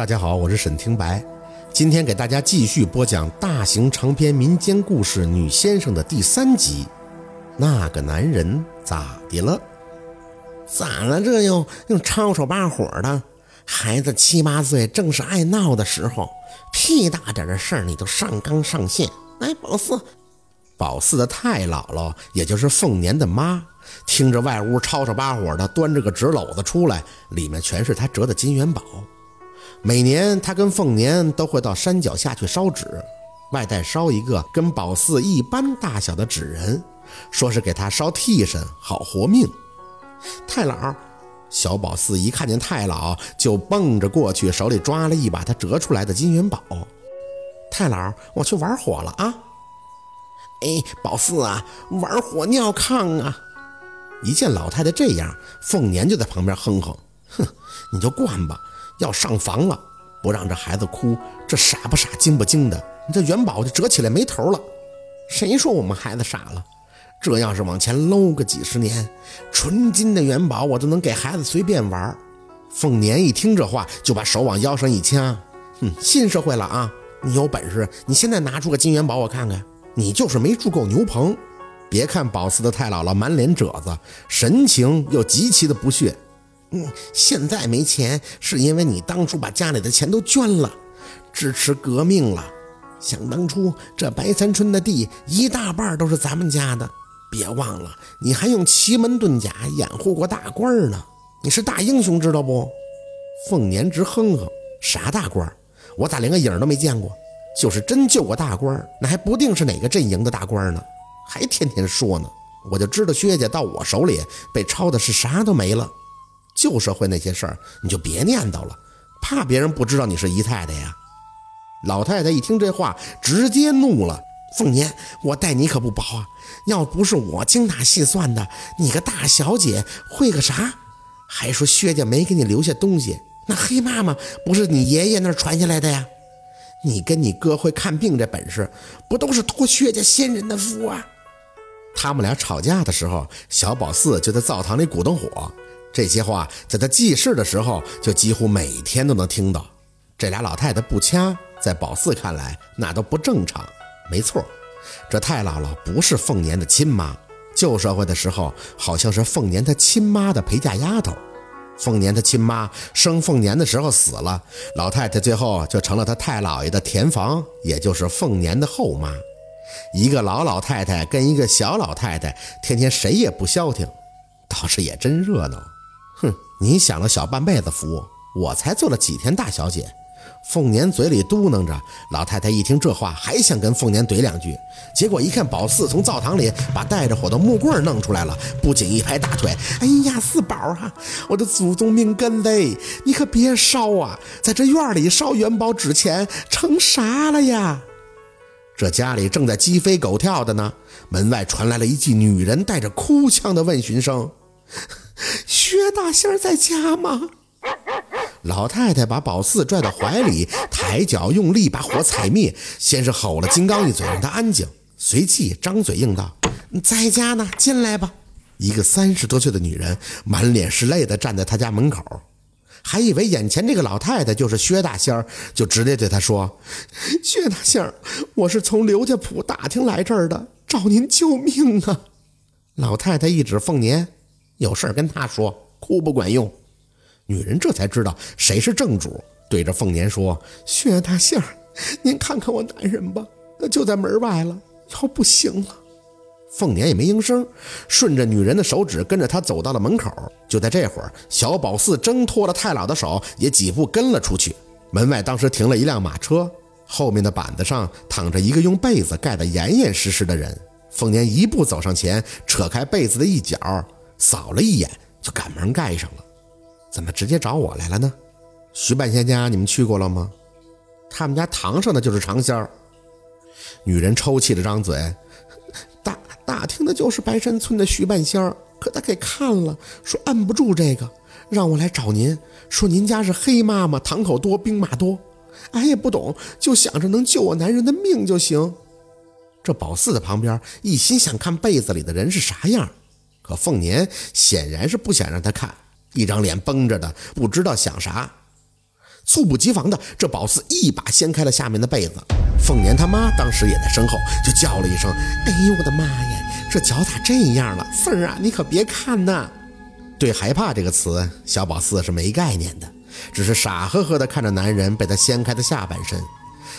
大家好，我是沈听白，今天给大家继续播讲大型长篇民间故事《女先生》的第三集。那个男人咋的了？咋了？这又又吵吵把火的？孩子七八岁，正是爱闹的时候，屁大点的事儿你都上纲上线。来，宝四，宝四的太姥姥，也就是凤年的妈，听着外屋吵吵把火的，端着个纸篓子出来，里面全是她折的金元宝。每年，他跟凤年都会到山脚下去烧纸，外带烧一个跟宝四一般大小的纸人，说是给他烧替身，好活命。太老，小宝四一看见太老，就蹦着过去，手里抓了一把他折出来的金元宝。太老，我去玩火了啊！哎，宝四啊，玩火尿炕啊！一见老太太这样，凤年就在旁边哼哼，哼，你就惯吧。要上房了，不让这孩子哭，这傻不傻，精不精的？你这元宝就折起来没头了。谁说我们孩子傻了？这要是往前搂个几十年，纯金的元宝我都能给孩子随便玩。凤年一听这话，就把手往腰上一掐，哼，新社会了啊！你有本事，你现在拿出个金元宝我看看。你就是没住够牛棚。别看宝四的太姥姥满脸褶子，神情又极其的不屑。嗯，现在没钱是因为你当初把家里的钱都捐了，支持革命了。想当初这白三村的地一大半都是咱们家的，别忘了你还用奇门遁甲掩护过大官呢。你是大英雄，知道不？凤年直哼哼，啥大官？我咋连个影都没见过？就是真救过大官，那还不定是哪个阵营的大官呢？还天天说呢。我就知道薛家到我手里被抄的是啥都没了。旧社会那些事儿，你就别念叨了，怕别人不知道你是姨太太呀。老太太一听这话，直接怒了：“凤年，我待你可不薄啊！要不是我精打细算的，你个大小姐会个啥？还说薛家没给你留下东西，那黑妈妈不是你爷爷那传下来的呀？你跟你哥会看病这本事，不都是托薛家先人的福啊？”他们俩吵架的时候，小宝四就在灶堂里鼓动火。这些话在他记事的时候，就几乎每天都能听到。这俩老太太不掐，在宝四看来那都不正常。没错，这太姥姥不是凤年的亲妈，旧社会的时候好像是凤年他亲妈的陪嫁丫头。凤年他亲妈生凤年的时候死了，老太太最后就成了他太姥爷的田房，也就是凤年的后妈。一个老老太太跟一个小老太太，天天谁也不消停，倒是也真热闹。你享了小半辈子福，我才做了几天大小姐。凤年嘴里嘟囔着，老太太一听这话，还想跟凤年怼两句，结果一看宝四从灶堂里把带着火的木棍弄出来了，不仅一拍大腿：“哎呀，四宝啊，我的祖宗命根子，你可别烧啊，在这院里烧元宝纸钱成啥了呀？”这家里正在鸡飞狗跳的呢，门外传来了一记女人带着哭腔的问询声。薛大仙在家吗？老太太把宝四拽到怀里，抬脚用力把火踩灭，先是吼了金刚一嘴，让他安静，随即张嘴应道：“在家呢，进来吧。”一个三十多岁的女人满脸是泪的站在他家门口，还以为眼前这个老太太就是薛大仙儿，就直接对他说：“薛大仙儿，我是从刘家铺打听来这儿的，找您救命啊！”老太太一指凤年。有事跟他说，哭不管用。女人这才知道谁是正主，对着凤年说：“薛大仙，您看看我男人吧，那就在门外了，要不行了。”凤年也没应声，顺着女人的手指跟着她走到了门口。就在这会儿，小宝四挣脱了太老的手，也几步跟了出去。门外当时停了一辆马车，后面的板子上躺着一个用被子盖得严严实实的人。凤年一步走上前，扯开被子的一角。扫了一眼，就赶忙盖上了。怎么直接找我来了呢？徐半仙家你们去过了吗？他们家堂上的就是长仙儿。女人抽泣着张嘴，打打听的就是白山村的徐半仙儿，可他给看了，说按不住这个，让我来找您，说您家是黑妈妈，堂口多，兵马多。俺也不懂，就想着能救我男人的命就行。这宝四的旁边一心想看被子里的人是啥样。可凤年显然是不想让他看，一张脸绷着的，不知道想啥。猝不及防的，这宝四一把掀开了下面的被子。凤年他妈当时也在身后，就叫了一声：“哎呦我的妈呀，这脚咋这样了？四儿啊，你可别看呐！”对害怕这个词，小宝四是没概念的，只是傻呵呵的看着男人被他掀开的下半身，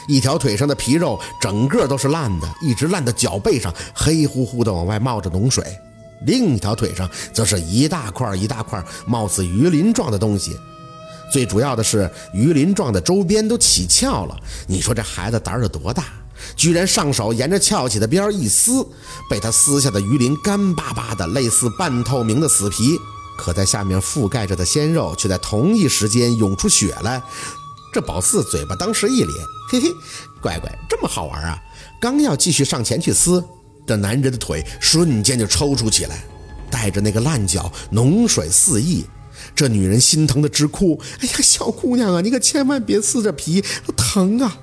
一条腿上的皮肉整个都是烂的，一直烂到脚背上，黑乎乎的往外冒着脓水；另一条腿上则是一大块一大块貌似鱼鳞状的东西。最主要的是，鱼鳞状的周边都起翘了。你说这孩子胆儿有多大？居然上手沿着翘起的边一撕，被他撕下的鱼鳞干巴巴的，类似半透明的死皮。可在下面覆盖着的鲜肉，却在同一时间涌出血来。这宝四嘴巴当时一咧，嘿嘿，乖乖，这么好玩啊！刚要继续上前去撕，这男人的腿瞬间就抽搐起来，带着那个烂脚，脓水四溢。这女人心疼的直哭：“哎呀，小姑娘啊，你可千万别撕着皮，疼啊！”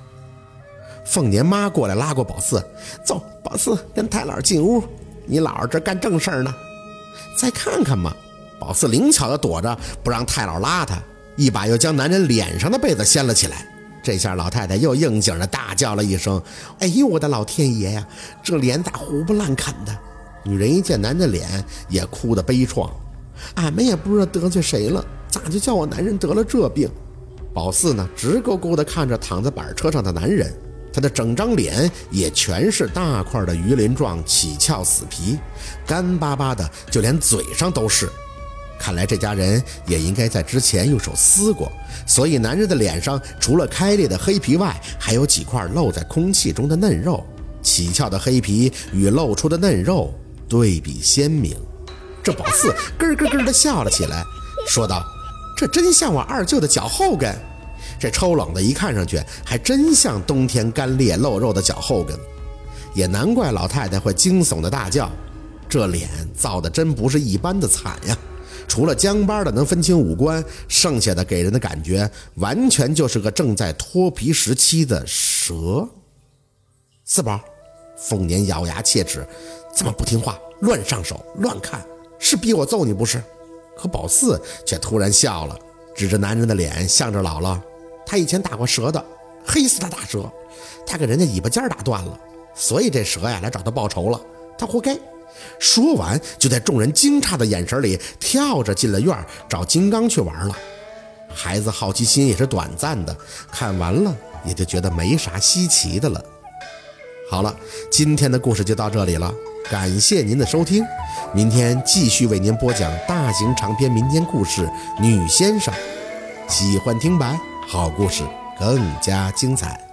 凤年妈过来拉过宝四：“走，宝四跟太姥进屋，你姥这干正事呢。”再看看嘛，宝四灵巧的躲着，不让太姥拉他，一把又将男人脸上的被子掀了起来。这下老太太又应景的大叫了一声：“哎呦，我的老天爷呀，这脸咋胡不烂啃的？”女人一见男人脸，也哭得悲怆。俺们也不知道得罪谁了，咋就叫我男人得了这病？宝四呢，直勾勾地看着躺在板车上的男人，他的整张脸也全是大块的鱼鳞状起翘死皮，干巴巴的，就连嘴上都是。看来这家人也应该在之前用手撕过，所以男人的脸上除了开裂的黑皮外，还有几块露在空气中的嫩肉。起翘的黑皮与露出的嫩肉对比鲜明。这宝四咯咯咯地笑了起来，说道：“这真像我二舅的脚后跟，这抽冷的，一看上去还真像冬天干裂露肉的脚后跟。也难怪老太太会惊悚的大叫，这脸造的真不是一般的惨呀！除了僵巴的能分清五官，剩下的给人的感觉完全就是个正在脱皮时期的蛇。”四宝，凤年咬牙切齿：“这么不听话，乱上手，乱看。”是逼我揍你不是？可宝四却突然笑了，指着男人的脸，向着姥姥：“他以前打过蛇的，黑死他大蛇，他给人家尾巴尖打断了，所以这蛇呀来找他报仇了，他活该。”说完，就在众人惊诧的眼神里，跳着进了院找金刚去玩了。孩子好奇心也是短暂的，看完了也就觉得没啥稀奇的了。好了，今天的故事就到这里了。感谢您的收听，明天继续为您播讲大型长篇民间故事《女先生》。喜欢听白，好故事更加精彩。